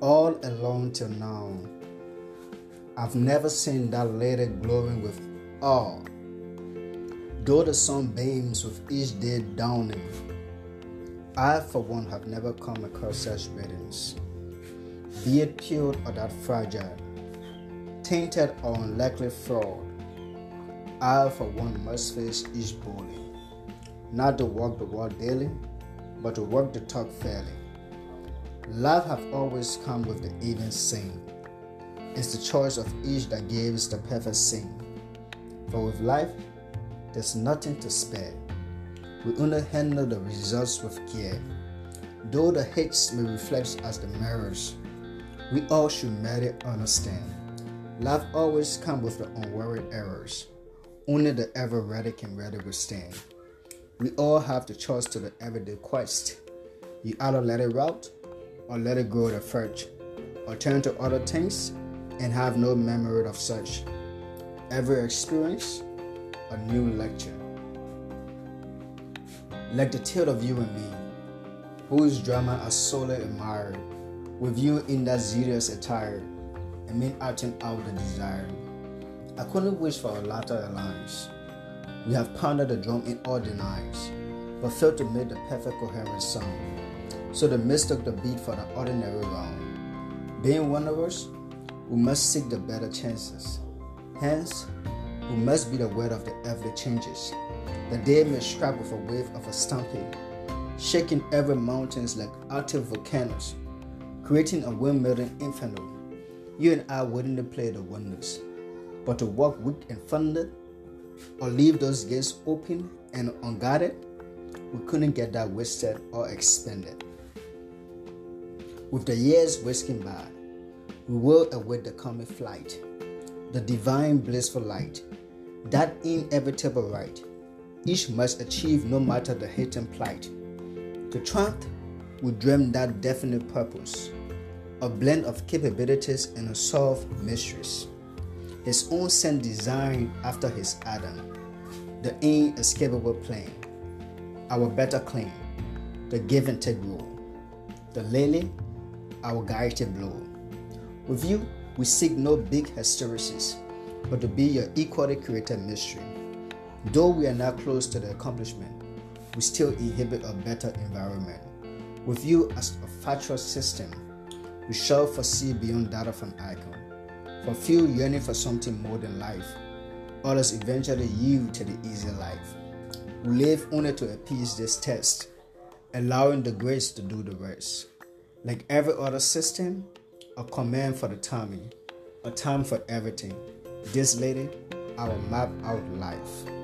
all along till now. I've never seen that lady glowing with awe. Though the sun beams with each day dawning, I, for one, have never come across such radiance, be it pure or that fragile, tainted or unlikely fraud. I, for one, must face each boldly, not to walk the walk daily, but to walk the talk fairly. Love have always come with the even sing. It's the choice of each that gives the perfect sing. For with life, there's nothing to spare. We only handle the results with care. Though the hits may reflect as the mirrors, we all should merely understand. Love always comes with the unworried errors. Only the ever ready can ready withstand. We all have the choice to the everyday quest. You either let it rot or let it go the fudge, or turn to other things and have no memory of such. Every experience, a new lecture. Like the tale of you and me, whose drama I solely admired, with you in that serious attire, and me acting out the desire. I couldn't wish for a latter alliance. We have pounded the drum in all denials, but failed to make the perfect coherent sound. So the mistook the beat for the ordinary round. Being wanderers, we must seek the better chances. Hence, we must be aware of the every changes. The day may strike with a wave of a stampede, shaking every mountains like active volcanoes, creating a windmilling inferno. You and I wouldn't play the wonders, but to walk weak and funded, or leave those gates open and unguarded, we couldn't get that wasted or expended. With the years whisking by, we will await the coming flight, the divine blissful light, that inevitable right each must achieve no matter the hate and plight. To triumph, we dream that definite purpose, a blend of capabilities and a solved mysteries. His own sin designed after his Adam, the inescapable plane, our better claim, the give and take rule, the lily, our guided blow. With you, we seek no big hysteresis, but to be your equally created mystery. Though we are not close to the accomplishment, we still inhibit a better environment. With you as a factual system, we shall foresee beyond that of an icon. For few yearning for something more than life, others eventually yield to the easy life. We live only to appease this test, allowing the grace to do the rest. Like every other system, a command for the timing, a time for everything. This lady, our map out life.